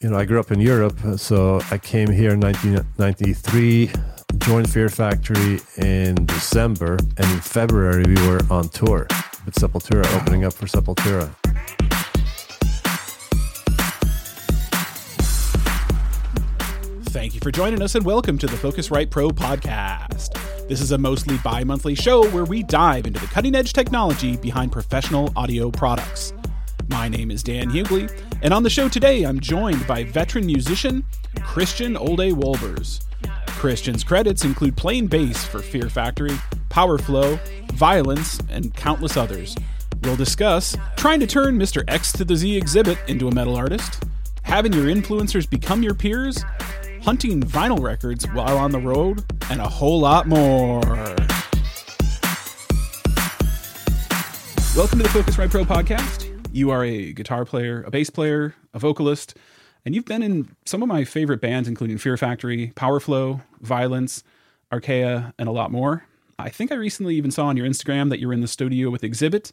you know, I grew up in Europe, so I came here in 1993, joined Fear Factory in December, and in February we were on tour with Sepultura, opening up for Sepultura. Thank you for joining us and welcome to the Focusrite Pro podcast. This is a mostly bi monthly show where we dive into the cutting edge technology behind professional audio products. My name is Dan Hughley, and on the show today, I'm joined by veteran musician Christian Olde Wolbers. Christian's credits include playing bass for Fear Factory, Powerflo, Violence, and countless others. We'll discuss trying to turn Mr. X to the Z Xzibit into a metal artist, having your influencers become your peers, hunting vinyl records while on the road, and a whole lot more. Welcome to the Focusrite Pro podcast. You are a guitar player, a bass player, a vocalist, and you've been in some of my favorite bands, including Fear Factory, Powerflo, Violence, Arkaea, and a lot more. I think I recently even saw on your Instagram that you're in the studio with Xzibit.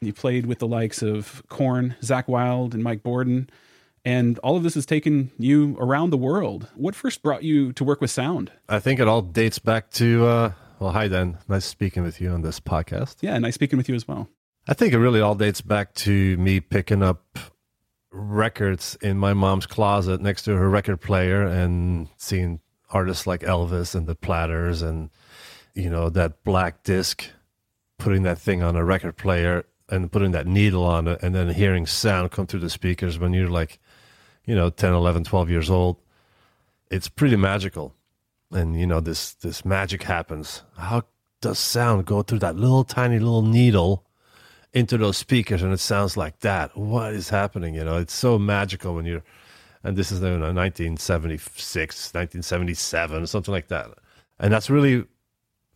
You played with the likes of Korn, Zakk Wylde, and Mike Bordin. And all of this has taken you around the world. What first brought you to work with sound? I think it all dates back to, uh, well, hi, Dan. Nice speaking with you on this podcast. Yeah, nice speaking with you as well. I think it really all dates back to me picking up records in my mom's closet next to her record player and seeing artists like Elvis and the Platters and you know that black disc putting that thing on a record player and putting that needle on it and then hearing sound come through the speakers when you're like you know 10 11 12 years old it's pretty magical. And you know this this magic happens. How does sound go through that little tiny little needle into those speakers and it sounds like that. What is happening? You know, it's so magical when you're, and this is you know, 1976, 1977, something like that. And that's really,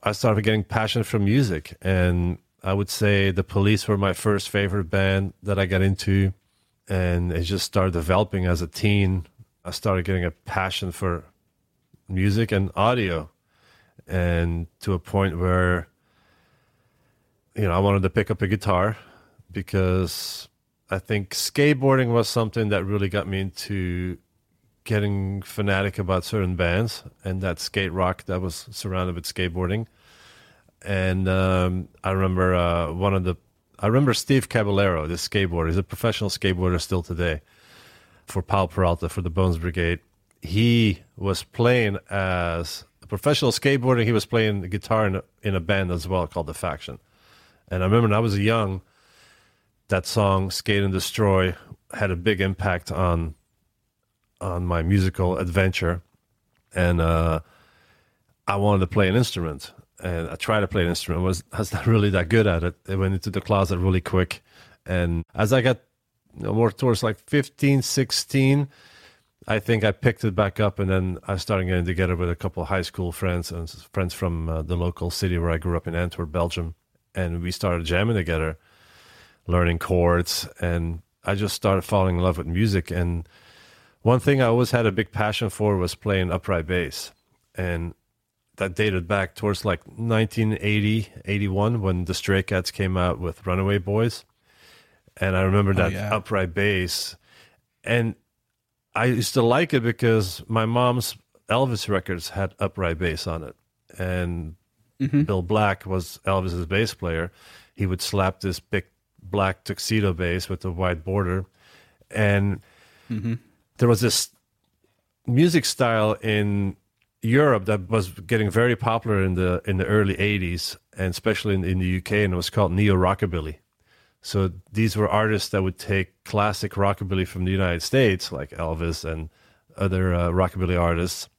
I started getting passionate for music. And I would say the police were my first favorite band that I got into. And it just started developing as a teen. I started getting a passion for music and audio. And to a point where you know, I wanted to pick up a guitar because I think skateboarding was something that really got me into getting fanatic about certain bands and that skate rock that was surrounded with skateboarding. And um, I remember uh, one of the, I remember Steve Caballero, this skateboarder. He's a professional skateboarder still today for Powell Peralta for the Bones Brigade. He was playing as a professional skateboarder. He was playing the guitar in a, in a band as well called The Faction and I remember when I was young, that song "Skate and Destroy" had a big impact on on my musical adventure, and uh, I wanted to play an instrument. And I tried to play an instrument. was I was not really that good at it. I went into the closet really quick, and as I got you know, more towards like 15, 16, I think I picked it back up, and then I started getting together with a couple of high school friends and friends from uh, the local city where I grew up in Antwerp, Belgium and we started jamming together, learning chords, and I just started falling in love with music. And one thing I always had a big passion for was playing upright bass, and that dated back towards like 1980, 81 when the Stray Cats came out with Runaway Boys. And I remember oh, that oh, yeah. upright bass. And I used to like it because my mom's Elvis records had upright bass on it. And mm-hmm. Bill Black was Elvis's bass player. He would slap this big black tuxedo bass with the white border, and mm-hmm. there was this music style in Europe that was getting very popular in the in the early '80s, and especially in, in the UK, and it was called neo rockabilly. So these were artists that would take classic rockabilly from the United States, like Elvis and other uh, rockabilly artists,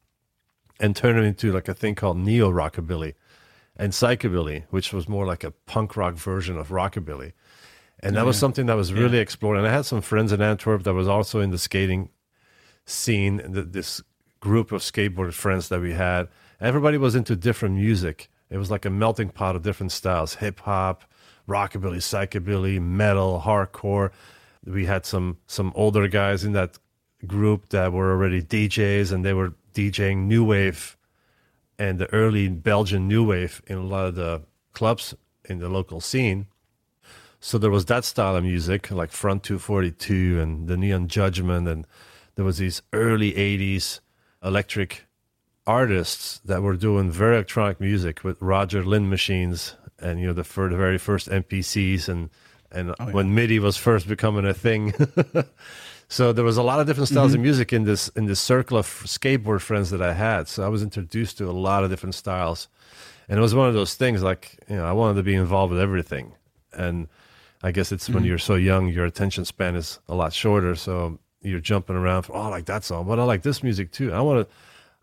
and turn it into like a thing called neo rockabilly and psychobilly, which was more like a punk rock version of rockabilly. And that yeah. was something that was really yeah. explored. And I had some friends in Antwerp that was also in the skating scene, this group of skateboard friends that we had. Everybody was into different music. It was like a melting pot of different styles hip hop, rockabilly, psychobilly, metal, hardcore. We had some some older guys in that group that were already DJs and they were DJing new wave and the early Belgian new wave in a lot of the clubs in the local scene. So there was that style of music, like Front 242 and the Neon Judgment and there was these early 80s electric artists that were doing very electronic music with Roger Linn machines and you know the for the very first MPCs and and Oh, yeah. when MIDI was first becoming a thing. so there was a lot of different styles Mm-hmm. of music in this in this circle of skateboard friends that I had. So I was introduced to a lot of different styles. And it was one of those things like, you know, I wanted to be involved with everything. And I guess it's Mm-hmm. when you're so young, your attention span is a lot shorter. So you're jumping around. From, oh, I like that song, but I like this music too. I want to,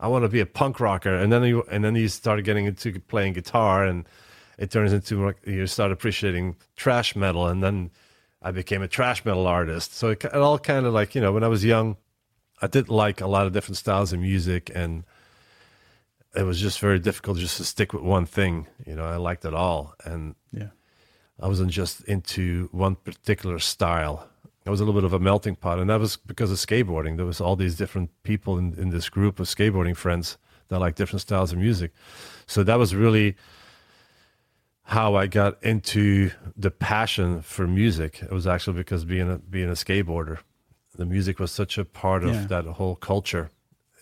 I want to be a punk rocker. And then you, and then you started getting into playing guitar, and it turns into you start appreciating trash metal, and then I became a trash metal artist. So it, it all kind of like you know, when I was young, I did like a lot of different styles of music, and it was just very difficult just to stick with one thing. You know, I liked it all, and Yeah. I wasn't just into one particular style. I was a little bit of a melting pot, and that was because of skateboarding. There was all these different people in, in this group of skateboarding friends that like different styles of music. So that was really how I got into the passion for music. It was actually because being a being a skateboarder, the music was such a part of Yeah. that whole culture.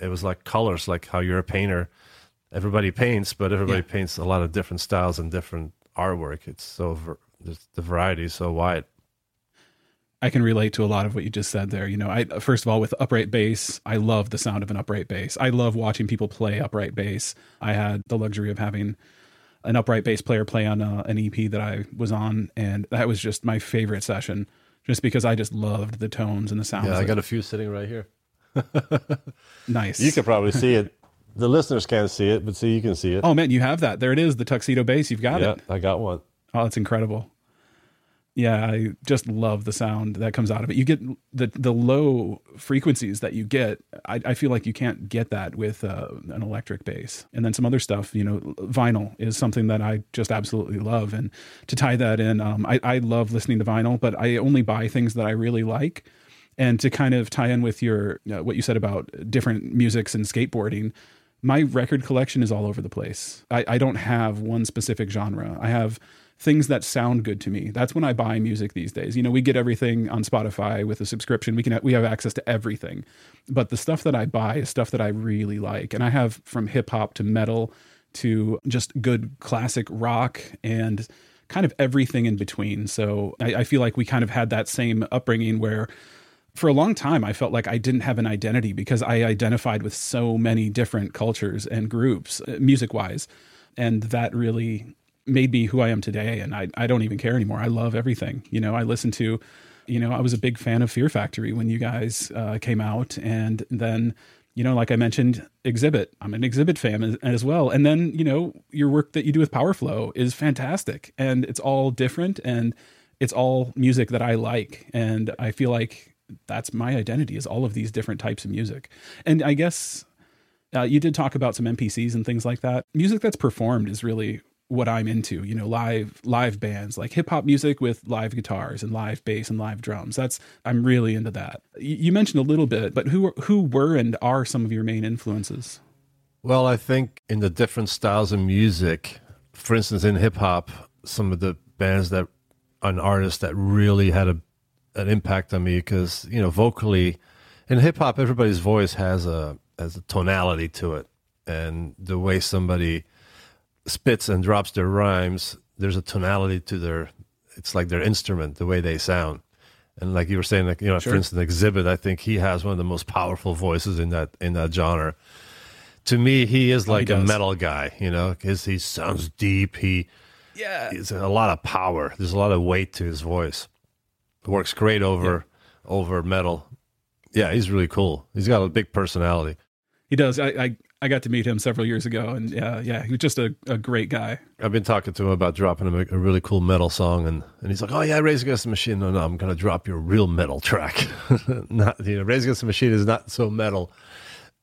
It was like colors, like how you're a painter. Everybody paints, but everybody Yeah. paints a lot of different styles and different artwork. It's so the variety is so wide. I can relate to a lot of what you just said there. You know, I first of all with upright bass, I love the sound of an upright bass. I love watching people play upright bass. I had the luxury of having an upright bass player play on uh, an EP that I was on, and that was just my favorite session, just because I just loved the tones and the sounds. Yeah, I got a few sitting right here. nice. You can probably see it. The listeners can't see it, but see, you can see it. oh man, you have that. There it is, the tuxedo bass. You've got yeah, it. I got one. Oh, that's incredible. Yeah, I just love the sound that comes out of it. You get the the low frequencies that you get. I, I feel like you can't get that with uh, an electric bass. And then some other stuff, you know, vinyl is something that I just absolutely love. And to tie that in, um, I, I love listening to vinyl, but I only buy things that I really like. And to kind of tie in with your uh, what you said about different musics and skateboarding, my record collection is all over the place. I, I don't have one specific genre. I have things that sound good to me. That's when I buy music these days. You know, we get everything on Spotify with a subscription. We can we have access to everything. But the stuff that I buy is stuff that I really like. And I have from hip hop to metal to just good classic rock and kind of everything in between. So I, I feel like we kind of had that same upbringing where for a long time I felt like I didn't have an identity because I identified with so many different cultures and groups uh, music wise and that really made me who I am today and I I don't even care anymore. I love everything. You know, I listen to you know, I was a big fan of Fear Factory when you guys uh, came out and then you know, like I mentioned, Xzibit. I'm an Xzibit fan as, as well. And then, you know, your work that you do with Powerflo is fantastic and it's all different and it's all music that I like. And I feel like that's my identity is all of these different types of music. And I guess uh, you did talk about some MPCs and things like that. Music that's performed is really what I'm into. You know, live live bands like hip hop music with live guitars and live bass and live drums. That's I'm really into that. You, mentioned a little bit, but who who were and are some of your main influences? Well, I think in the different styles of music, for instance, in hip hop, some of the bands that an artist that really had a an impact on me because you know vocally in hip hop everybody's voice has a has a tonality to it and the way somebody spits and drops their rhymes there's a tonality to their it's like their instrument the way they sound and like you were saying like you know Sure. for instance Xzibit i think he has one of the most powerful voices in that in that genre to me he is oh, like a metal guy you know because he sounds deep he Yeah. it's a lot of power. There's a lot of weight to his voice. It works great over over metal. Yeah, he's really cool. He's got a big personality. He does. I, I I got to meet him several years ago, and yeah, yeah, he was just a, a great guy. I've been talking to him about dropping him a, a really cool metal song, and, and he's like, "Oh yeah, Rage Against the Machine. No, no, I'm gonna drop your real metal track. not you know, Rage Against the Machine is not so metal.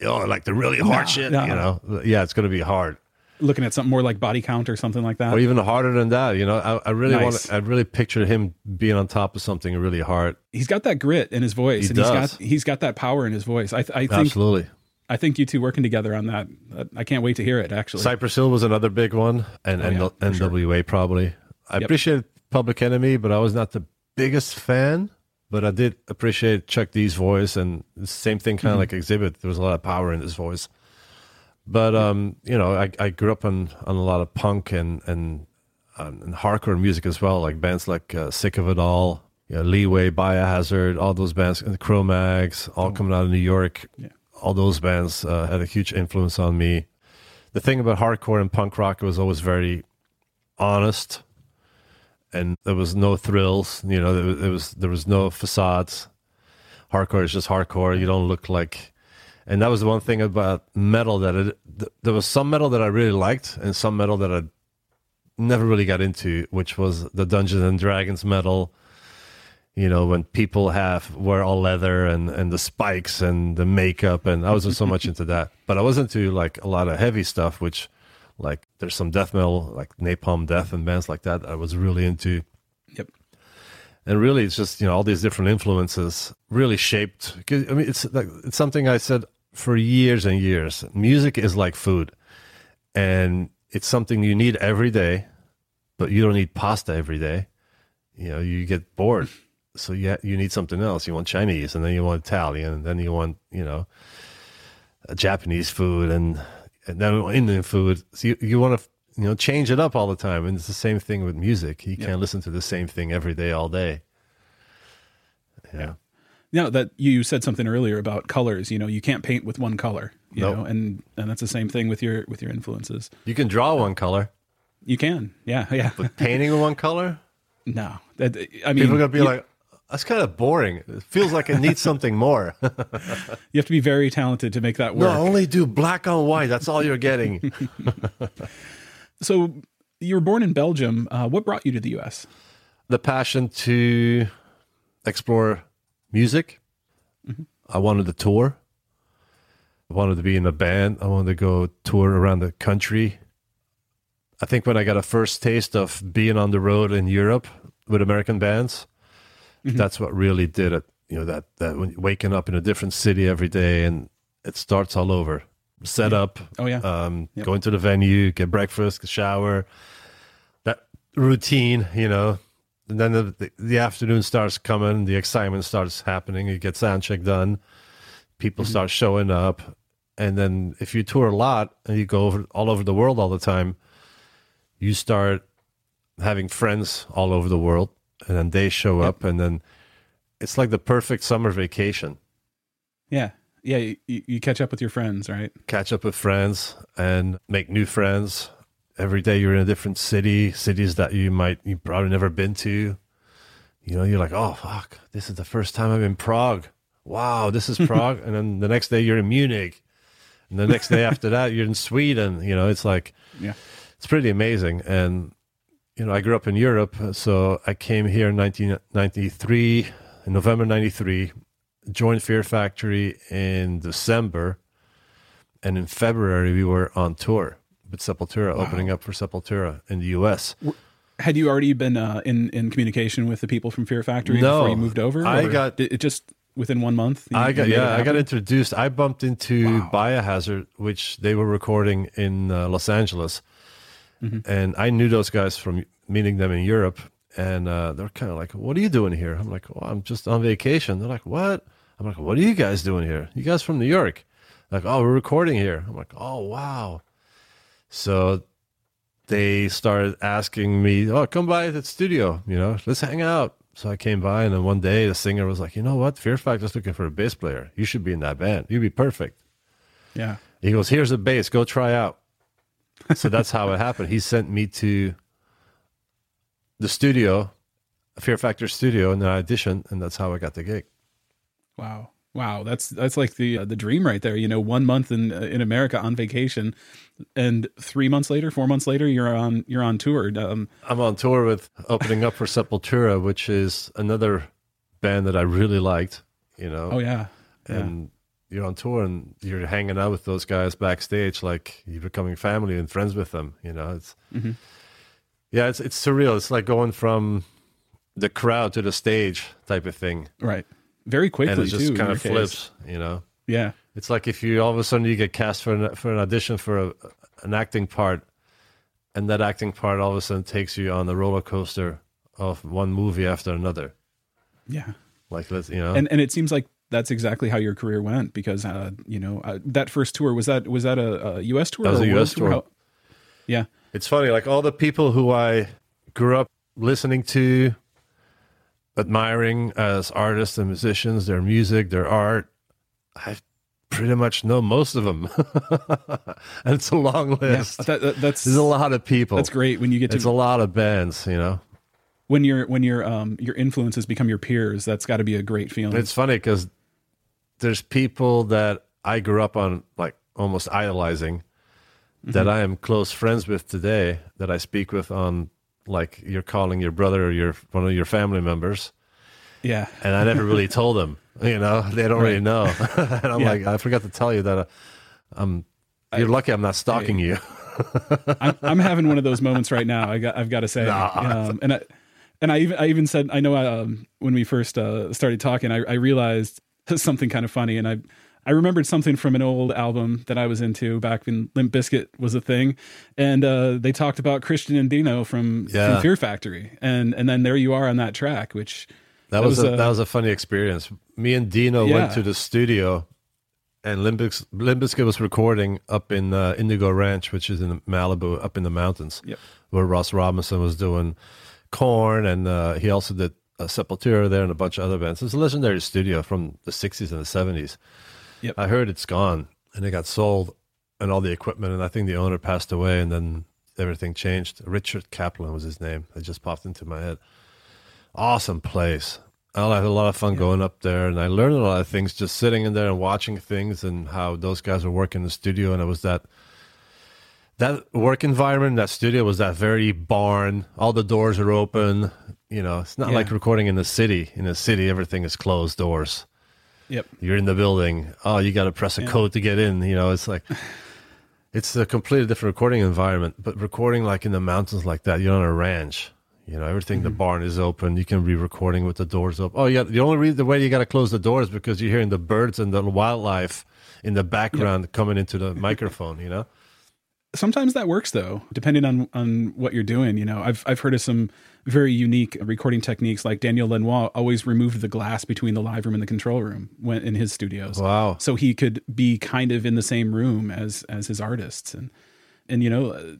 Oh, like the really hard No, shit. no. You know, yeah, it's gonna be hard, Looking at something more like Body Count or something like that. or even harder than that. You know, I, I really Nice. want. I really pictured him being on top of something really hard. he's got that grit in his voice, He and does. he's got he's got that power in his voice. I, I think Absolutely. I think you two working together on that. I can't wait to hear it. Actually, Cypress Hill was another big one, and, Oh, and yeah, sure. NWA probably. I Yep. appreciated Public Enemy, but I was not the biggest fan. but I did appreciate Chuck D's voice, and the same thing, kind of like Xzibit. There was a lot of power in his voice. But um, you know, I, I grew up on, on a lot of punk and and um, and hardcore music as well, like bands like uh, Sick of It All, you know, Leeway, Biohazard, all those bands, and Cro-Mags, all coming out of New York. Yeah. All those bands uh, had a huge influence on me. The thing about hardcore and punk rock was always very honest, and there was no thrills. You know, there was, there was there was no facades. Hardcore is just hardcore. You don't look like, and that was the one thing about metal that it, th- there was some metal that I really liked, and some metal that I never really got into, which was the Dungeons and Dragons metal. You know, when people have wear all leather and and the spikes and the makeup, and I wasn't so much into that. But I wasn't into like a lot of heavy stuff, which like there's some death metal like Napalm Death and bands like that I was really into. Yep. And really, it's just you know all these different influences really shaped. 'cause, I mean, it's like it's something I said for years and years. Music is like food, and it's something you need every day, but you don't need pasta every day. You know, you get bored, so yeah, you need something else. You want Chinese, and then you want Italian, and then you want you know uh, Japanese food, and and then Indian food. So you, you want to you know change it up all the time, and it's the same thing with music. You can't listen to the same thing every day, all day. Yeah. Yeah, that you said something earlier about colors. You know, you can't paint with one color. You Nope. know, and and that's the same thing with your with your influences. You can draw one color, You can, yeah, yeah. but painting with one color, no, that I mean, people are gonna be you, like, "That's kind of boring. It feels like it needs something more." you have to be very talented to make that work. no, only do black on white. That's all you're getting. So you were born in Belgium. Uh, what brought you to the U.S.? the passion to explore music. I wanted to tour. I wanted to be in a band. I wanted to go tour around the country. I think when I got a first taste of being on the road in Europe with American bands, that's what really did it. You know that that when waking up in a different city every day and it starts all over. Set up, Oh yeah, um, Yep. going to the venue, get breakfast, shower, that routine, you know. And then the, the, the afternoon starts coming, the excitement starts happening. You get sound check done, people start showing up, and then if you tour a lot and you go over all over the world all the time, you start having friends all over the world, and then they show up, and then it's like the perfect summer vacation. yeah, yeah. You, you catch up with your friends, right? catch up with friends and make new friends. Every day you're in a different city, cities that you might you probably never been to. You know, you're like, oh fuck, this is the first time I'm in Prague. Wow, this is Prague. and then the next day you're in Munich. And the next day after that you're in Sweden. You know, it's like Yeah. it's pretty amazing. And you know, I grew up in Europe, so I came here in 1993, in November 93, joined Fear Factory in December, and in February we were on tour with Sepultura, opening up for Sepultura in the US. Had you already been uh, in in communication with the people from Fear Factory No. before you moved over? I got- it just within one month. I got yeah, I got introduced. I bumped into Wow. Biohazard, which they were recording in uh, Los Angeles, Mm-hmm. and I knew those guys from meeting them in Europe, and uh, they're kind of like, "What are you doing here?" I'm like, "Well, I'm just on vacation." They're like, "What?" I'm like, "What are you guys doing here? You guys from New York?" Like, "Oh, we're recording here." I'm like, "Oh, wow." So they started asking me, "Oh, come by the studio. You know, let's hang out." So I came by, and then one day the singer was like, "You know what? Fear Factory's looking for a bass player. You should be in that band. You'd be perfect." Yeah. He goes, "Here's a bass. Go try out." So that's how it happened. He sent me to the studio, Fear Factory studio, and then I auditioned, and that's how I got the gig. Wow. Wow, that's that's like the uh, the dream right there. You know, one month in uh, in America on vacation, and three months later, four months later, you're on you're on tour. Um, I'm on tour with opening up for Sepultura, which is another band that I really liked. You know, oh yeah, yeah. You're on tour and you're hanging out with those guys backstage, like you're becoming family and friends with them. You know, it's Mhm. yeah, it's it's surreal. It's like going from the crowd to the stage type of thing, right. Very quickly and it just in kind of case. flips. You know, Yeah, it's like if you all of a sudden you get cast for an, for an audition for a, an acting part, and that acting part all of a sudden takes you on the roller coaster of one movie after another. yeah, Like let's you know. and and it seems like that's exactly how your career went because uh, you know uh, that first tour was that was that a, a U.S. tour? That was or a US tour. How- yeah, It's funny, like all the people who I grew up listening to, admiring as artists and musicians, their music, their art, I pretty much know most of them. and it's a long yeah. list. That, that- that's There's a lot of people. that's great when you get to. It's to a lot of bands, you know. when your when your um your influences become your peers. That's got to be a great feeling. It's funny because there's people that I grew up on, like almost idolizing, that I am close friends with today. That I speak with on, like you're calling your brother or your one of your family members, yeah, and I never really told them. You know, they don't really know. and I'm Yeah. like, I forgot to tell you that uh, I'm. You're lucky I'm not stalking you. I'm, I'm having one of those moments right now. I got I've got to say, um, and I and I even I even said I know um, when we first uh, started talking, I, I realized something kind of funny, and I I remembered something from an old album that I was into back when Limp Bizkit was a thing, and uh, they talked about Christian and Dino from, Yeah. from Fear Factory, and and then there you are on that track, which That, That was, was a, a- that was a funny experience. Me and Dino Yeah. went to the studio, and Limbisk Limp Bizkit was recording up in uh, Indigo Ranch, which is in Malibu, up in the mountains, Yep. where Ross Robinson was doing Korn, and uh, he also did uh, Sepultura there and a bunch of other bands. It's a legendary studio from the '60s and the '70s. Yep. I heard it's gone, and it got sold, and all the equipment, and I think the owner passed away, and then everything changed. Richard Kaplan was his name. It just popped into my head awesome place. I had a lot of fun going up there, and I learned a lot of things just sitting in there and watching things and how those guys were working in the studio. And it was that that work environment, that studio was that very barn. All the doors are open. You know, it's not Yeah. like recording in the city. In the city, everything is closed doors. yep You're in the building. Oh, you got to press a code to get in. You know, it's like it's a completely different recording environment. But recording like in the mountains like that, you're on a ranch. You know, everything. The mm-hmm. barn is open. You can be recording with the doors open. Oh, yeah. The only reason the way you got to close the doors because you're hearing the birds and the wildlife in the background coming into the microphone. You know. Sometimes that works though depending on on what you're doing you know. I've i've heard of some very unique recording techniques like Daniel Lanois always removed the glass between the live room and the control room when in his studios. Wow. so he could be kind of in the same room as as his artists. And and you know uh,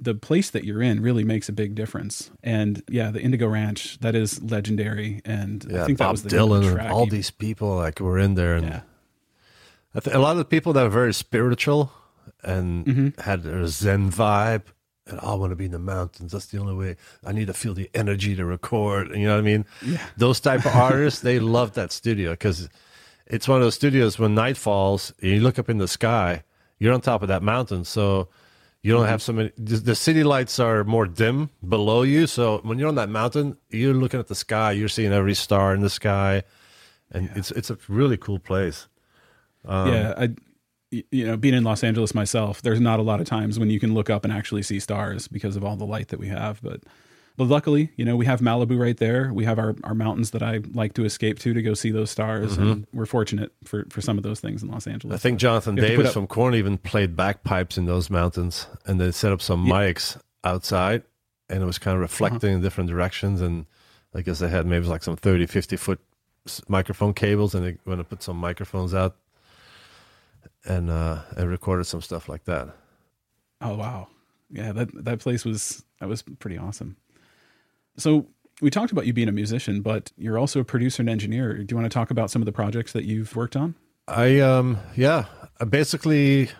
the place that you're in really makes a big difference. And yeah the indigo ranch that is legendary. And Yeah, i think that was the Dylan track all these people like were in there, and yeah. I think a lot of the people that are very spiritual and Mm-hmm. had a Zen vibe. And "Oh, I want to be in the mountains. That's the only way. I need to feel the energy to record. You know what I mean? Yeah. Those type of artists, they love that studio because it's one of those studios when night falls, and you look up in the sky, you're on top of that mountain, so you don't have so many. The city lights are more dim below you, so when you're on that mountain, you're looking at the sky. You're seeing every star in the sky, and it's it's a really cool place. Um, yeah i you know being in los angeles myself there's not a lot of times when you can look up and actually see stars because of all the light that we have but but luckily you know we have malibu right there we have our, our mountains that i like to escape to to go see those stars and we're fortunate for for some of those things in los angeles Mm-hmm. I think Jonathan You have to put Davis from Korn even played bagpipes in those mountains, and they set up some mics outside, and it was kind of reflecting in different directions. And I guess they had maybe like some 30, 50 foot microphone cables, and they went to put some microphones out and uh, and recorded some stuff like that. Oh wow. Yeah, that that place was that was pretty awesome. So we talked about you being a musician, but you're also a producer and engineer. Do you want to talk about some of the projects that you've worked on? I um yeah, I basically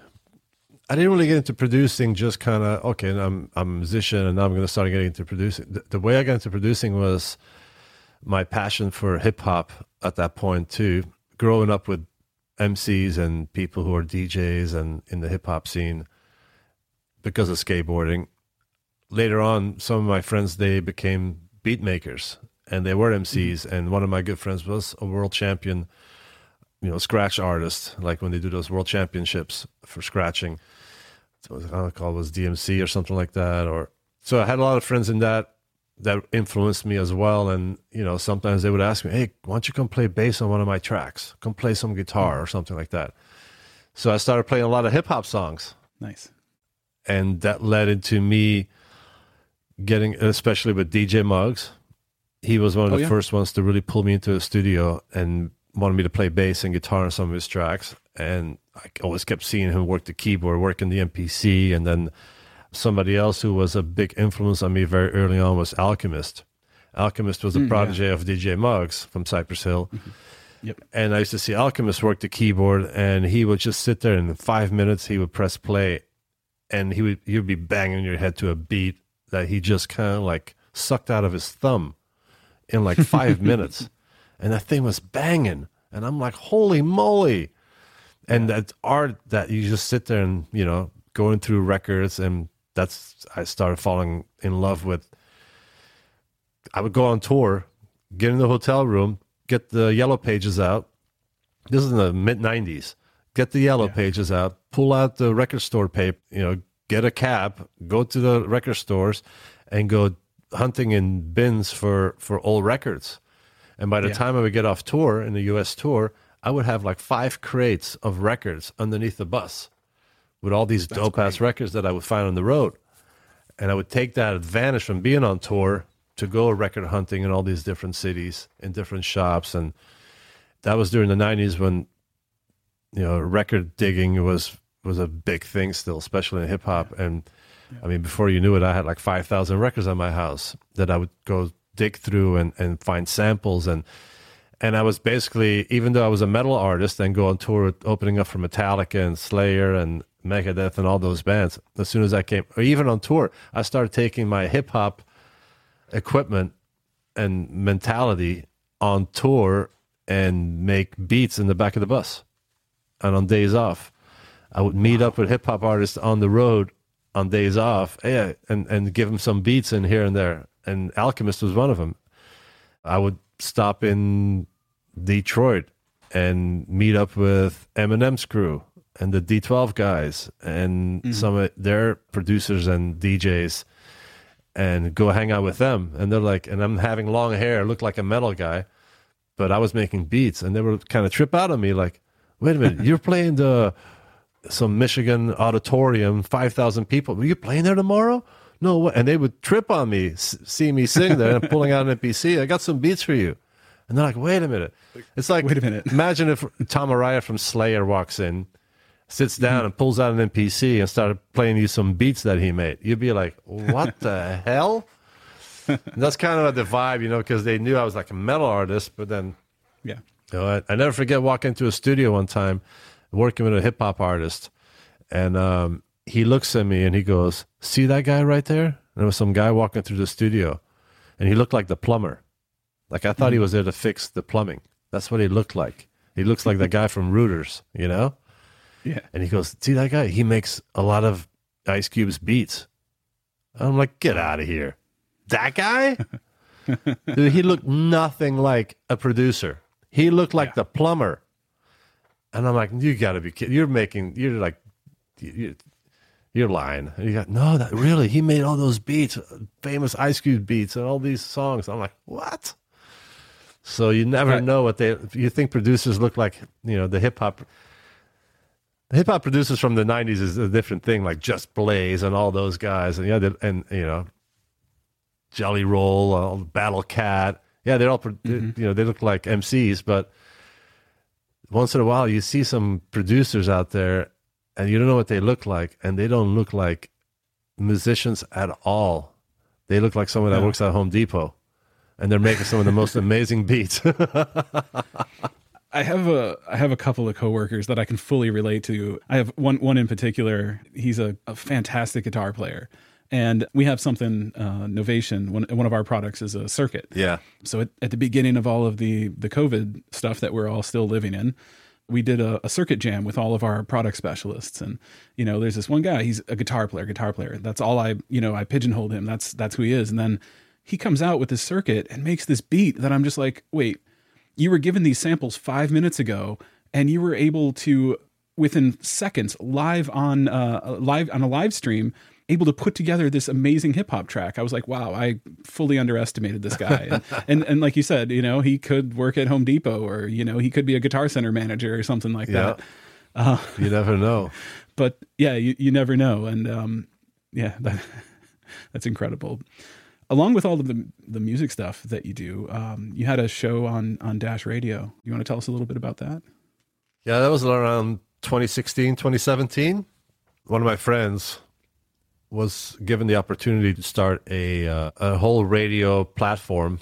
I didn't really get into producing just kind of okay, I'm I'm a musician and now I'm going to start getting into producing. The, the way I got into producing was my passion for hip hop at that point too. Growing up with MCs and people who are DJs and in the hip hop scene because of skateboarding. Later on, some of my friends they became beat makers and they were MCs. Mm-hmm. And one of my good friends was a world champion you know, scratch artist, like when they do those world championships for scratching. So I don't recall it was DMC or something like that. Or so I had a lot of friends in that that influenced me as well. And you know, sometimes they would ask me, "Hey, why don't you come play bass on one of my tracks? Come play some guitar or something like that." So I started playing a lot of hip hop songs, Nice. and that led into me getting, especially with DJ Muggs, he was one of Oh, the yeah? first ones to really pull me into a studio and wanted me to play bass and guitar on some of his tracks. And I always kept seeing him work the keyboard, working the MPC. And then somebody else who was a big influence on me very early on was Alchemist. Alchemist was a Mm, yeah. protege of DJ Muggs from Cypress Hill. Yep. And I used to see Alchemist work the keyboard, and he would just sit there, and in five minutes he would press play, and he would you'd be banging your head to a beat that he just kind of like sucked out of his thumb in like five minutes, and that thing was banging, and I'm like, holy moly! And that art that you just sit there and you know going through records, and that's I started falling in love with. I would go on tour, get in the hotel room, get the yellow pages out. This is in the mid '90s. Get the yellow Yeah. pages out, pull out the record store paper, you know, get a cab, go to the record stores, and go hunting in bins for for old records. And by the Yeah. time I would get off tour in the U.S. tour, I would have like five crates of records underneath the bus with all these dope ass records that I would find on the road. And I would take that advantage from being on tour to go record hunting in all these different cities in different shops. And that was during the 90s when, you know, record digging was was a big thing still, especially in hip hop. And I mean, before you knew it, I had like 5,000 records on my house that I would go dig through and, and find samples. And and I was basically, even though I was a metal artist and go on tour with- opening up for Metallica and Slayer and Megadeth and all those bands, as soon as I came, or even on tour, I started taking my hip hop equipment and mentality on tour and make beats in the back of the bus. And on days off, I would meet up with hip hop artists on the road on days off, yeah, and, and give them some beats in here and there. And Alchemist was one of them. I would stop in Detroit and meet up with Eminem's crew and the D12 guys and mm-hmm. some of their producers and DJs and go hang out with them. And they're like, and I'm having long hair, look like a metal guy, but I was making beats and they were kind of trip out on me like, wait a minute, you're playing the some Michigan auditorium, 5,000 people. Were you playing there tomorrow? No, and they would trip on me, see me sing there and pulling out an MPC. I got some beats for you. And they're like, wait a minute. It's like, Wait a minute. imagine if Tom Araya from Slayer walks in, sits down and pulls out an MPC and started playing you some beats that he made. You'd be like, what the hell? And that's kind of the vibe, you know, because they knew I was like a metal artist, but then Yeah. you know, I, I never forget walking into a studio one time, working with a hip hop artist, and um, he looks at me and he goes, "See that guy right there?" And there was some guy walking through the studio, and he looked like the plumber. Like I thought he hmm. was there to fix the plumbing. That's what he looked like. He looks like the guy from Rooters, you know. Yeah. And he goes, "See that guy? He makes a lot of Ice Cube's beats." I'm like, "Get out of here!" That guy? Dude, he looked nothing like a producer. He looked like Yeah. the plumber. And I'm like, "You got to be kidding! You're making. You're like, you, you're lying." And you got no, that really. He made all those beats, famous Ice Cube beats, and all these songs. I'm like, "What?" So you never Right. know what they. You think producers look like? You know, the hip hop the hip hop producers from the '90s is a different thing, like Just Blaze and all those guys, and yeah, they, and you know, Jelly Roll, uh, Battle Cat. Yeah, they're all pro- you know they look like MCs, but once in a while you see some producers out there, and you don't know what they look like, and they don't look like musicians at all. They look like someone that No. works at Home Depot, and they're making some of the most amazing beats. I have a I have a couple of coworkers that I can fully relate to. I have one one in particular. He's a, a fantastic guitar player, and we have something uh, Novation. One one of our products is a circuit. yeah, So at, at the beginning of all of the the COVID stuff that we're all still living in, we did a, a circuit jam with all of our product specialists. And you know, there's this one guy. He's a guitar player. Guitar player. That's all I you know. I pigeonholed him. That's that's who he is. And then he comes out with this circuit and makes this beat that I'm just like, wait, you were given these samples five minutes ago, and you were able to within seconds live on uh, live on a live stream able to put together this amazing hip hop track. I was like, wow, I fully underestimated this guy. And, and and like you said, you know, he could work at Home Depot or you know, he could be a guitar center manager or something like yeah. that. you never know. But yeah, you, you never know. And um, yeah, that, that's incredible. Along with all of the the music stuff that you do, um, you had a show on on Dash Radio. You want to tell us a little bit about that? Yeah, that was around 2016, 2017. One of my friends was given the opportunity to start a uh, a whole radio platform,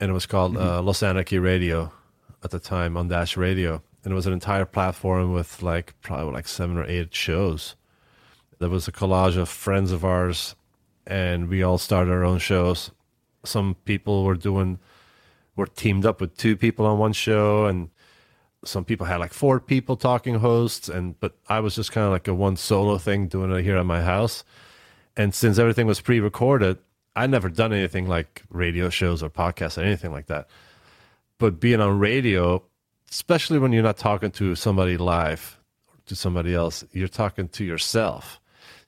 and it was called mm-hmm. uh, Los Anarchy Radio at the time on Dash Radio, and it was an entire platform with like probably like seven or eight shows. There was a collage of friends of ours, and we all started our own shows. Some people were doing were teamed up with two people on one show, and some people had like four people talking hosts, and but I was just kind of like a one solo thing doing it here at my house and since everything was pre-recorded, I never done anything like radio shows or podcasts or anything like that. But being on radio, especially when you're not talking to somebody live or to somebody else, you're talking to yourself.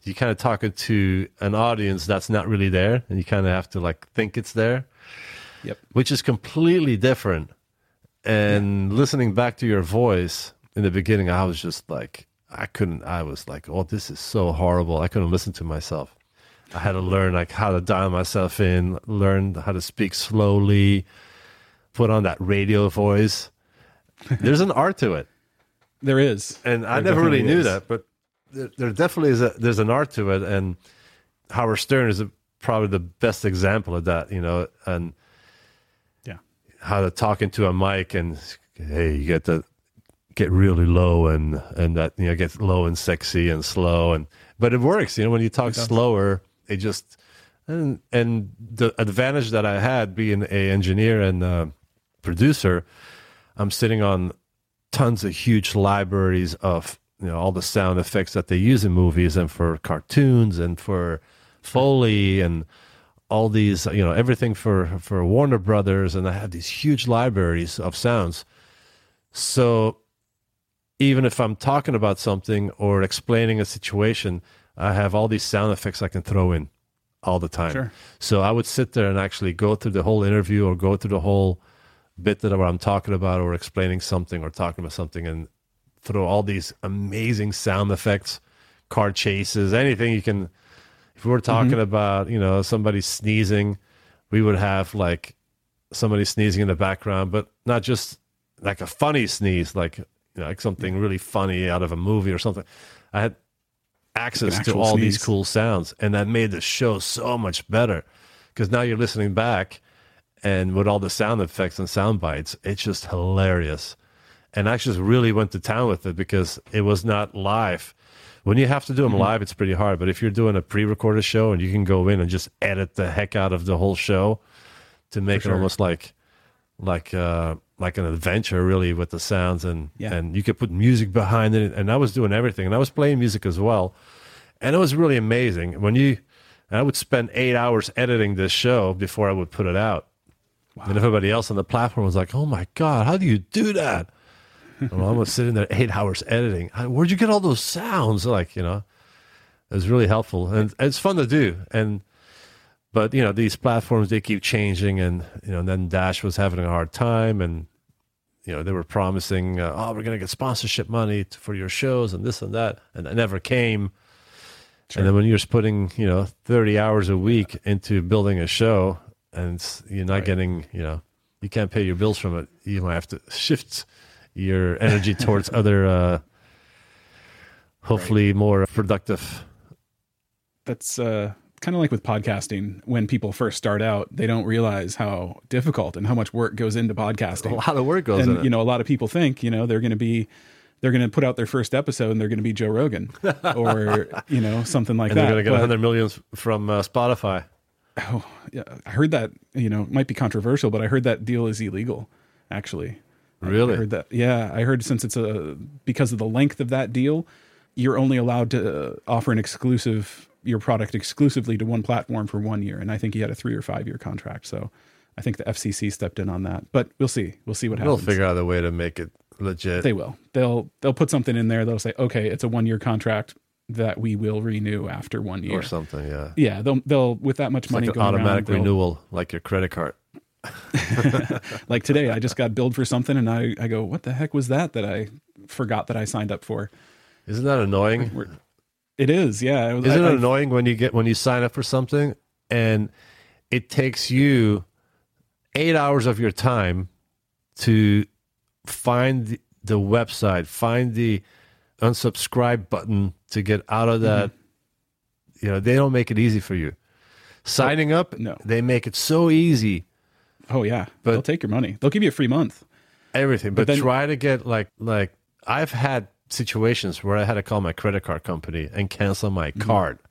You're kind of talking to an audience that's not really there, and you kind of have to like think it's there. Yep. Which is completely different. And yeah. listening back to your voice in the beginning, I was just like, I couldn't. I was like, "Oh, this is so horrible." I couldn't listen to myself. I had to learn like how to dial myself in, learn how to speak slowly, put on that radio voice. There's an art to it. There is, and there I never really knew is. that, but there, there, definitely is. A, there's an art to it, and Howard Stern is a, probably the best example of that. You know, and yeah, how to talk into a mic and hey, you get to get really low and and that you know get low and sexy and slow and but it works. You know, when you talk slower it just and and the advantage that I had being a engineer and uh, producer, I'm sitting on tons of huge libraries of you know all the sound effects that they use in movies and for cartoons and for foley and all these you know everything for for Warner Brothers and I have these huge libraries of sounds. So even if I'm talking about something or explaining a situation, I have all these sound effects I can throw in all the time. Sure. So I would sit there and actually go through the whole interview or go through the whole bit that I'm talking about or explaining something or talking about something and throw all these amazing sound effects, car chases, anything you can. If we were talking mm-hmm. about, you know, somebody sneezing, we would have like somebody sneezing in the background, but not just like a funny sneeze, like you know, like something really funny out of a movie or something. I had access to all sneeze. these cool sounds, and that made the show so much better because now you're listening back, and with all the sound effects and sound bites, it's just hilarious. And I just really went to town with it because it was not live. When you have to do them mm-hmm. live, it's pretty hard. But if you're doing a pre-recorded show and you can go in and just edit the heck out of the whole show to make sure. it almost like like uh, like an adventure really with the sounds and yeah. and you could put music behind it and I was doing everything and I was playing music as well and it was really amazing when you I would spend eight hours editing this show before I would put it out wow. and everybody else on the platform was like oh my god how do you do that well, I was sitting there eight hours editing. Where'd you get all those sounds? Like you know it was really helpful. And it's fun to do. And but you know these platforms they keep changing and you know and then dash was having a hard time and you know they were promising uh, oh we're going to get sponsorship money to, for your shows and this and that and it never came. Sure. and then when you're putting you know 30 hours a week into building a show and you're not right. getting you know you can't pay your bills from it you might have to shift your energy towards other uh hopefully right. more productive that's uh kind of like with podcasting when people first start out they don't realize how difficult and how much work goes into podcasting a lot of work goes and you know a lot of people think you know they're going to be they're going to put out their first episode and they're going to be Joe Rogan or you know something like and that. They're going to get 100 millions from uh, Spotify. Oh, yeah, I heard that. You know, might be controversial, but I heard that deal is illegal. Actually, really? I heard that. Yeah, I heard since it's a because of the length of that deal, you're only allowed to uh, offer an exclusive your product exclusively to one platform for one year. And I think he had a three or five year contract. So I think the FCC stepped in on that. But we'll see. We'll see what happens. They'll figure out a way to make it legit. They will. They'll they'll put something in there. They'll say, okay, it's a one year contract that we will renew after one year or something. Yeah. Yeah. They'll they'll with that much it's money like going automatic around, renewal, like your credit card. like today, I just got billed for something, and I I go, what the heck was that that I forgot that I signed up for? Isn't that annoying? It is, yeah. Isn't I, it annoying when you get when you sign up for something and it takes you eight hours of your time to find the, the website, find the unsubscribe button to get out of that. Mm-hmm. You know, they don't make it easy for you. Signing up, no. they make it so easy. Oh yeah, But- they'll take your money. They'll give you a free month. everything but, then- try to get like like i've had situations where i had to call my credit card company and cancel my card Mm-hmm.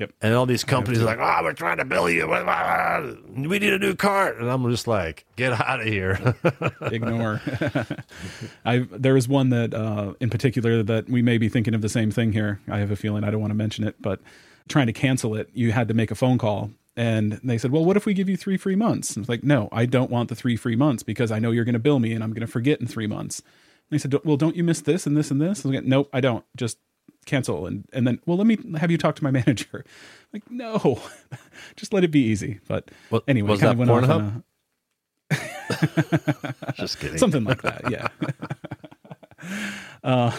Yep. and all these companies are like oh we're trying to bill you we need a new card and i'm just like get out of here Ignore. I there was one that uh, in particular that we may be thinking of the same thing here. I have a feeling I don't want to mention it, but trying to cancel it, you had to make a phone call. And they said, "Well, what if we give you three free months?" I was like, "No, I don't want the three free months because I know you're going to bill me, and I'm going to forget in three months." And they said, "Well, don't you miss this and this and this?" I was like, "Nope, I don't. Just cancel." And and then, well, let me have you talk to my manager. like, no, just let it be easy. But What- anyway, was kind that of went on Pornhub? just kidding something like that. Yeah. uh,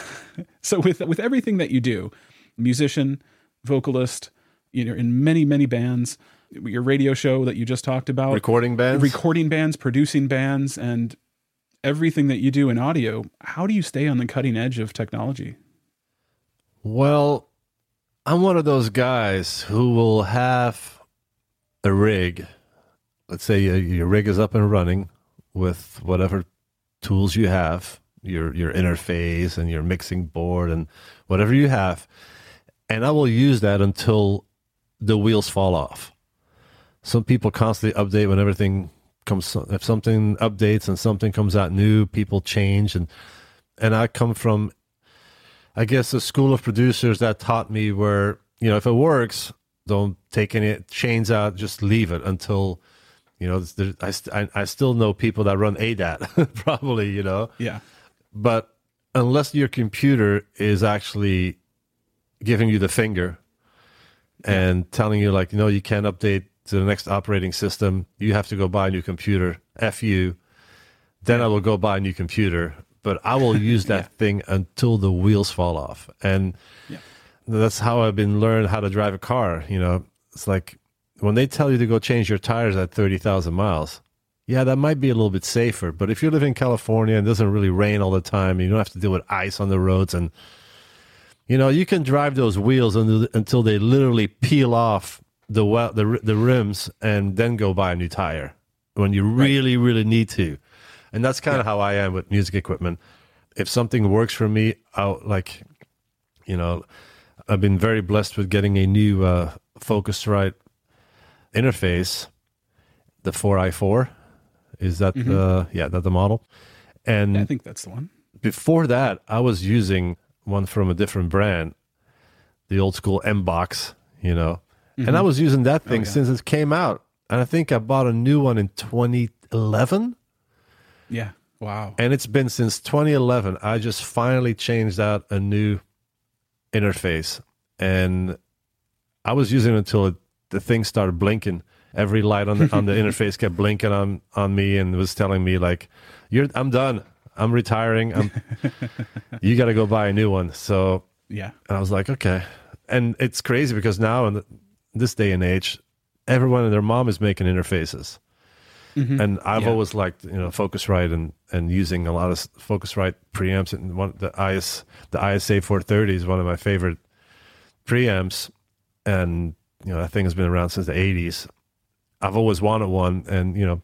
so with with everything that you do, musician, vocalist, you know, in many many bands, your radio show that you just talked about, recording bands recording bands, producing bands, and everything that you do in audio. How do you stay on the cutting edge of technology? well i'm one of those guys who will have a rig let's say your, your rig is up and running with whatever tools you have your your interface and your mixing board and whatever you have and i will use that until the wheels fall off some people constantly update when everything comes if something updates and something comes out new people change. And and i come from i guess a school of producers that taught me where you know if it works don't take any chains out just leave it until you know there, I, I, I still know people that run ADAT probably you know? Yeah. but unless your computer is actually giving you the finger and telling you like, no, you can't update to the next operating system, you have to go buy a new computer. F you. Then I will go buy a new computer. But I will use that thing until the wheels fall off. And Yeah. that's how I've been learned how to drive a car. You know, it's like when they tell you to go change your tires at 30,000 miles, yeah, that might be a little bit safer. But if you live in California and it doesn't really rain all the time, you don't have to deal with ice on the roads. And, you know, you can drive those wheels until they literally peel off the, well, the, the rims and then go buy a new tire when you really, really need to. And that's kind of how I am with music equipment. If something works for me, I'll like, you know, I've been very blessed with getting a new uh, Focusrite interface, the 4i4. Is that the yeah, that the model? And I think that's the one. before that, I was using one from a different brand, the old school M box, you know, and I mm-hmm. was using that thing oh, yeah. since it came out. And I think I bought a new one in 2011, Yeah. Wow. and it's been since 2011. I just finally changed out a new interface, and I was using it until it, the thing started blinking. Every light on the on the interface kept blinking on on me and was telling me like, "You're I'm done. I'm retiring. I'm you got to go buy a new one." So Yeah. and I was like, okay. And it's crazy because now the, this day and age, everyone and their mom is making interfaces. Mm-hmm. And I've Yeah. always liked, you know, Focusrite and, and using a lot of Focusrite preamps. And one the IS the ISA 430 is one of my favorite preamps. And you know that thing has been around since the 80s. I've always wanted one, and you know,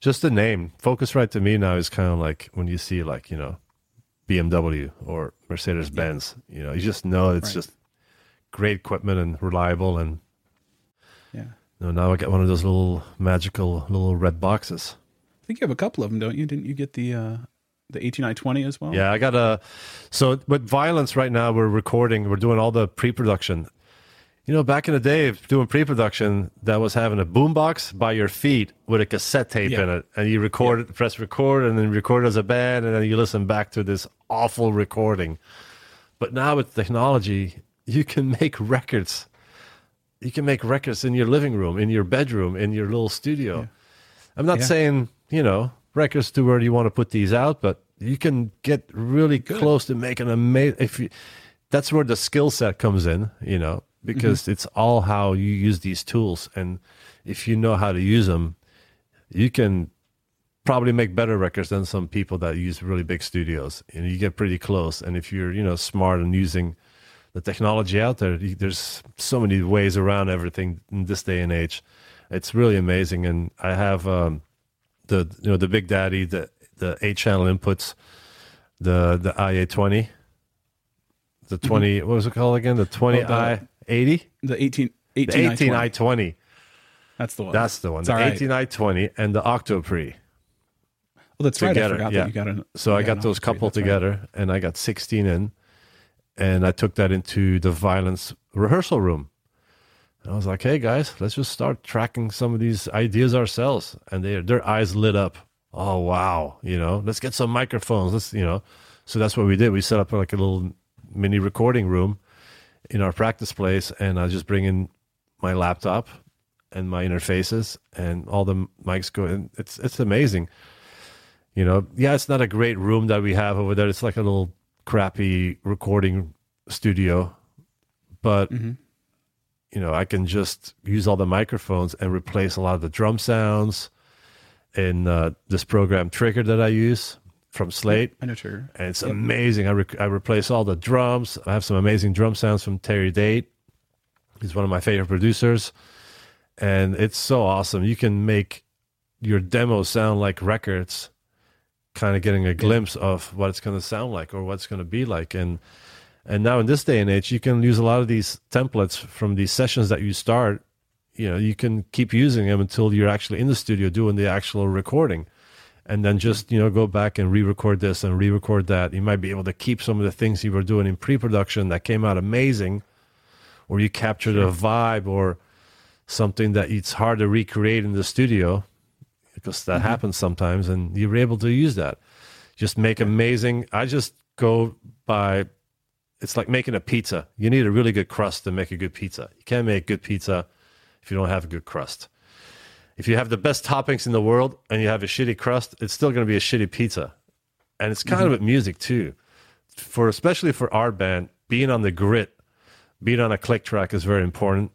just the name Focusrite to me now is kind of like when you see like you know BMW or Mercedes Benz. You know, you just know it's Right. just great equipment and reliable. And Yeah. know, now I get one of those little magical little red boxes. I think you have a couple of them, don't you? Didn't you get the uh, the 18i20 as well? Yeah, I got a. So with Vio-lence right now, we're recording. We're doing all the pre-production. You know, back in the day, doing pre-production, that was having a boombox by your feet with a cassette tape Yeah. in it, and you record it, press record, and then record as a band, and then you listen back to this awful recording. But now with technology, you can make records. You can make records in your living room, in your bedroom, in your little studio. I'm not Yeah. saying, you know, records to where you want to put these out, but you can get really close to making amazing. If you, that's where the skill set comes in, you know, because Mm-hmm. it's all how you use these tools. And if you know how to use them, you can probably make better records than some people that use really big studios. And you get pretty close. And if you're, you know, smart and using the technology out there, there's so many ways around everything in this day and age. It's really amazing. And I have um, the, you know, the Big Daddy, the the eight channel inputs, the the IA20, the 20. Mm-hmm. What was it called again? The 20 Oh, I 80, The 18, the 18, 18 I20. That's the one. That's the one. It's The all right. 18 I20 and the Octopre. Oh, that's right. I forgot yeah. that you got an. So I you got those coupled that's right. together, and I got 16 in, and I took that into the Vio-lence rehearsal room. And I was like, "Hey guys, let's just start tracking some of these ideas ourselves." And they their eyes lit up. Oh wow, you know, let's get some microphones. Let's you know, so that's what we did. We set up like a little mini recording room in our practice place, and I just bring in my laptop and my interfaces, and all the mics go. And it's it's amazing you know yeah it's not a great room that we have over there it's like a little crappy recording studio but Mm-hmm. you know i can just use all the microphones and replace a lot of the drum sounds in uh, this program trigger that i use from slate. I know, sure. and it's amazing. I, rec- I replace all the drums. I have some amazing drum sounds from terry date. He's one of my favorite producers. And it's so awesome. You can make your demos sound like records kind of getting a glimpse of what it's going to sound like or what it's going to be like. And and now in this day and age you can use a lot of these templates from these sessions that you start. You know you can keep using them until you're actually in the studio doing the actual recording. And then just you know go back and re-record this and re-record that. You might be able to keep some of the things you were doing in pre-production that came out amazing or you captured a vibe or something that it's hard to recreate in the studio because that mm-hmm. happens sometimes and you're able to use that. Just make amazing i just go by it's like making a pizza. You need a really good crust to make a good pizza. You can't make good pizza if you don't have a good crust. If you have the best toppings in the world and you have a shitty crust it's still going to be a shitty pizza. And it's kind mm-hmm. of with music too. For especially for our band being on the grit being on a click track is very important.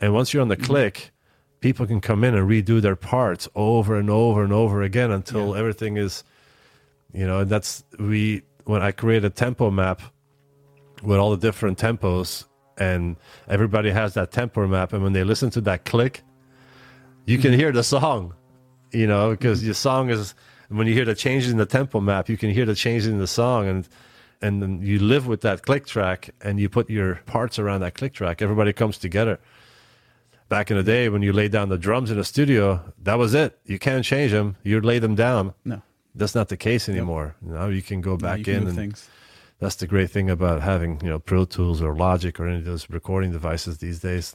And once you're on the mm-hmm. click people can come in and redo their parts over and over and over again until everything is you know and that's we when i create a tempo map with all the different tempos and everybody has that tempo map and when they listen to that click you can mm-hmm. hear the song you know because mm-hmm. your song is when you hear the changes in the tempo map you can hear the changes in the song and and then you live with that click track and you put your parts around that click track. Everybody comes together back in the day when you lay down the drums in a studio that was it you can't change them you lay them down No. that's not the case anymore now you can go back you can in and things. that's the great thing about having you know pro tools or logic or any of those recording devices these days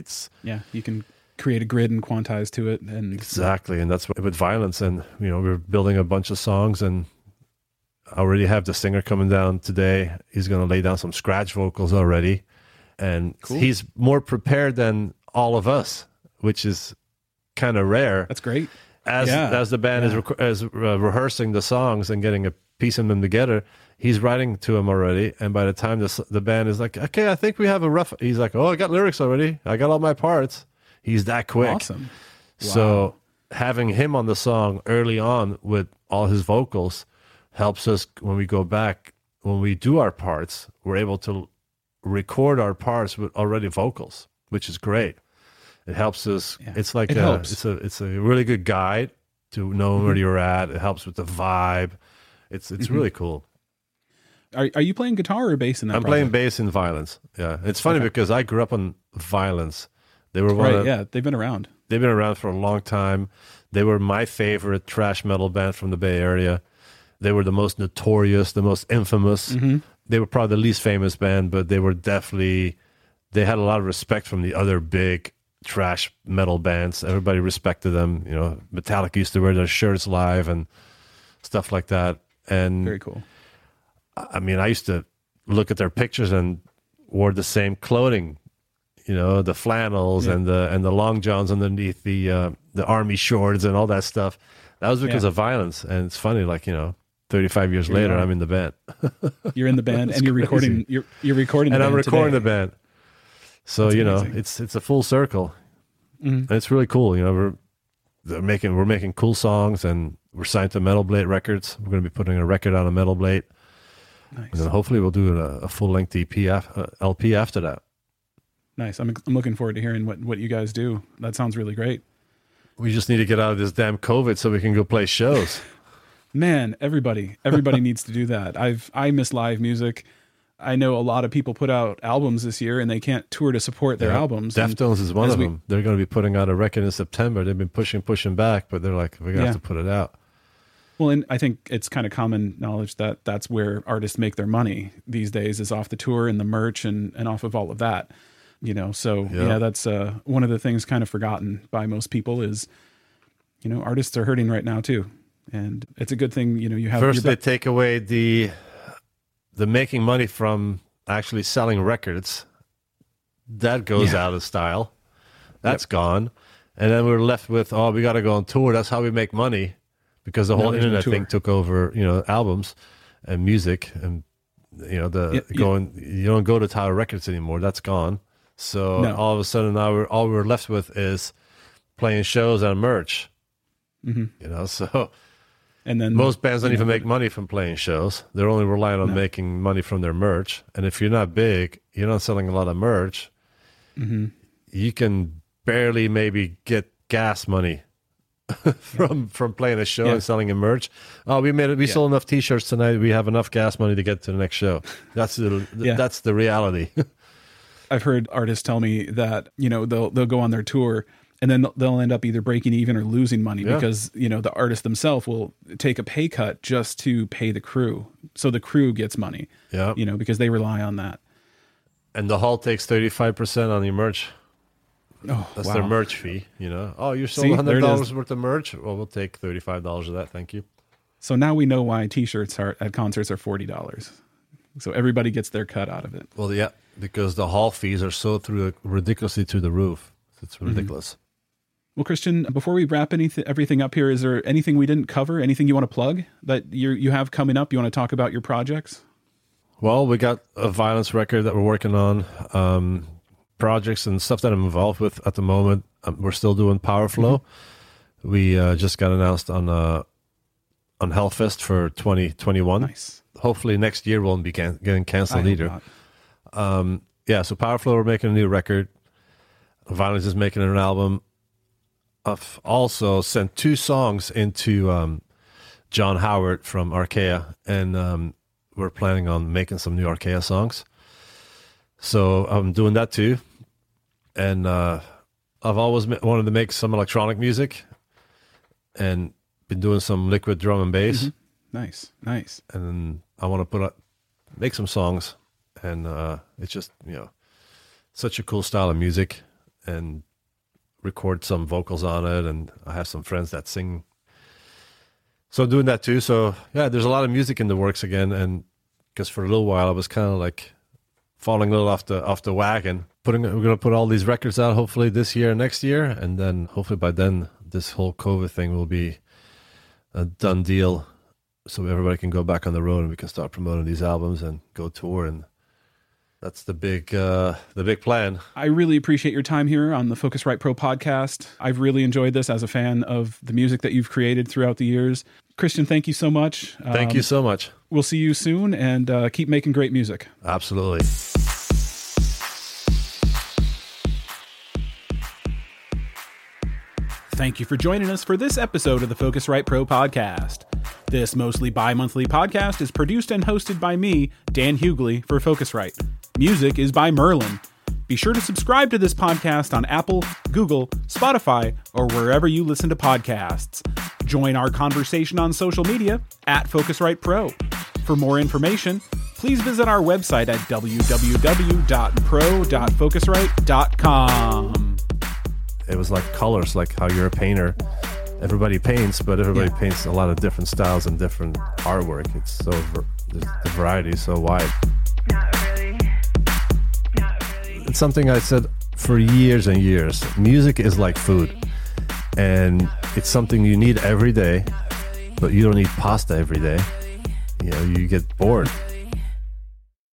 it's Yeah, you can create a grid and quantize to it, and Exactly, and that's what, with Vio-lence. And you know, we're building a bunch of songs, and I already have the singer coming down today. He's going to lay down some scratch vocals already, and Cool. he's more prepared than all of us, which is kind of rare. that's great. As Yeah, as the band is rec- as uh, rehearsing the songs and getting a piece of them together, he's writing to him already. And by the time the the band is like, okay, I think we have a rough. He's like, oh, I got lyrics already. I got all my parts. He's that quick. Awesome. So having him on the song early on with all his vocals helps us when we go back when we do our parts. We're able to record our parts with already vocals, which is great. It helps us. Yeah. It's like It a, helps. it's a it's a really good guide to know Mm-hmm. where you're at. It helps with the vibe. It's it's Mm-hmm. really cool. Are are you playing guitar or bass in that? I'm playing bass in Vio-lence. Yeah, it's funny because I grew up on Vio-lence. They were one Right. of, Yeah, they've been around. They've been around for a long time. They were my favorite trash metal band from the Bay Area. They were the most notorious, the most infamous. They were probably the least famous band, but they were definitely they had a lot of respect from the other big trash metal bands. Everybody respected them. You know, Metallica used to wear their shirts live and stuff like that. And Very cool. I mean, I used to look at their pictures and wore the same clothing, you know, the flannels Yeah. and the and the long johns underneath the uh, the army shorts and all that stuff. That was because Yeah. of Vio-lence, and it's funny, like you know, thirty five years Here you later. I'm in the band, You're in the band and you're recording. You're you're recording. The and I'm recording today. the band. So That's you know, amazing. it's it's a full circle. and it's really cool. You know, we're they're making we're making cool songs, and we're signed to Metal Blade Records. We're going to be putting a record on a Metal Blade, Nice. and then hopefully we'll do a, a full length EP uh, LP after that. Nice. I'm, I'm looking forward to hearing what, what you guys do. That sounds really great. We just need to get out of this damn COVID so we can go play shows. Man, everybody, everybody needs to do that. I've I miss live music. I know a lot of people put out albums this year and they can't tour to support their Yeah. albums. Deftones is one of we- them. They're going to be putting out a record in September. They've been pushing, pushing back, but they're like, we're going to Yeah. have to put it out. Well, and I think it's kind of common knowledge that that's where artists make their money these days is off the tour and the merch and, and off of all of that. You know, so Yeah. yeah, that's uh, one of the things kind of forgotten by most people is, you know, artists are hurting right now too, and it's a good thing. You know, you have First, your they take away the the making money from actually selling records. That goes Yeah. out of style. That's gone. And then we're left with, oh, we got to go on tour. That's how we make money because the whole no internet thing took over, you know, albums and music and you know the yeah. going. You don't go to Tower Records anymore. That's gone. So No. all of a sudden now we're all we're left with is playing shows and merch. Mhm. You know, so and then most bands don't you even make money from playing shows. They're only relying on No. making money from their merch. And if you're not big, you're not selling a lot of merch. Mm-hmm. You can barely maybe get gas money from from playing a show Yeah. and selling a merch. Oh, we made it. We Yeah. sold enough T-shirts tonight. We have enough gas money to get to the next show. That's the Yeah. that's the reality. I've heard artists tell me that you know they'll they'll go on their tour and then they'll end up either breaking even or losing money Yeah. because you know the artist themselves will take a pay cut just to pay the crew, so the crew gets money. yeah. You know because they rely on that. And the hall takes thirty five percent on your merch. Oh, That's wow. their merch fee. You know. Oh, you sold See, $100 worth of merch. Well, we'll take thirty five dollars of that. Thank you. So now we know why T-shirts are at concerts are forty dollars. So everybody gets their cut out of it. Well, yeah, because the hall fees are so through ridiculously through the roof. It's Mm-hmm. Well, Christian, before we wrap anything everything up here, is there anything we didn't cover? Anything you want to plug that you you have coming up? You want to talk about your projects? Well, we got a Vio-lence record that we're working on, um, projects and stuff that I'm involved with at the moment. Um, we're still doing Powerflo. Mm-hmm. We uh, just got announced on uh, on Hellfest for 2021. Nice. Hopefully next year won't be can- getting canceled either. Um, yeah, so Powerflo we're making a new record. Vio-lence is making an album. I've also sent two songs into um, Jon Howard from Arkaea, and um, we're planning on making some new Arkaea songs. So I'm doing that too, and uh, I've always wanted to make some electronic music, and been doing some liquid drum and bass Nice, nice. and I want to put up, make some songs, and uh, it's just you know, such a cool style of music, and record some vocals on it, and I have some friends that sing. So I'm doing that too. So yeah, there's a lot of music in the works again, and because for a little while I was kind of like falling a little off the off the wagon. Putting we're gonna put all these records out hopefully this year, next year, and then hopefully by then this whole COVID thing will be a done deal so everybody can go back on the road and we can start promoting these albums and go tour and that's the big uh the big plan I really appreciate your time here on the Focusrite Pro podcast. I've really enjoyed this as a fan of the music that you've created throughout the years. Christian, thank you so much. thank Um, you so much We'll see you soon and uh, keep making great music. absolutely Thank you for joining us for this episode of the Focusrite Pro podcast. This mostly bi monthly podcast is produced and hosted by me, Dan Hughley, for Focusrite. Music is by Merlin. Be sure to subscribe to this podcast on Apple, Google, Spotify, or wherever you listen to podcasts. Join our conversation on social media at Focusrite Pro. For more information, please visit our website at www.pro.focusrite.com. it was like colors like how you're a painter everybody paints but everybody Yeah. paints a lot of different styles and different artwork it's so the the variety is so wide Not really. Not really. it's something I said for years and years. Music is like food, and it's something you need every day, but you don't eat pasta every day. You know, you get bored.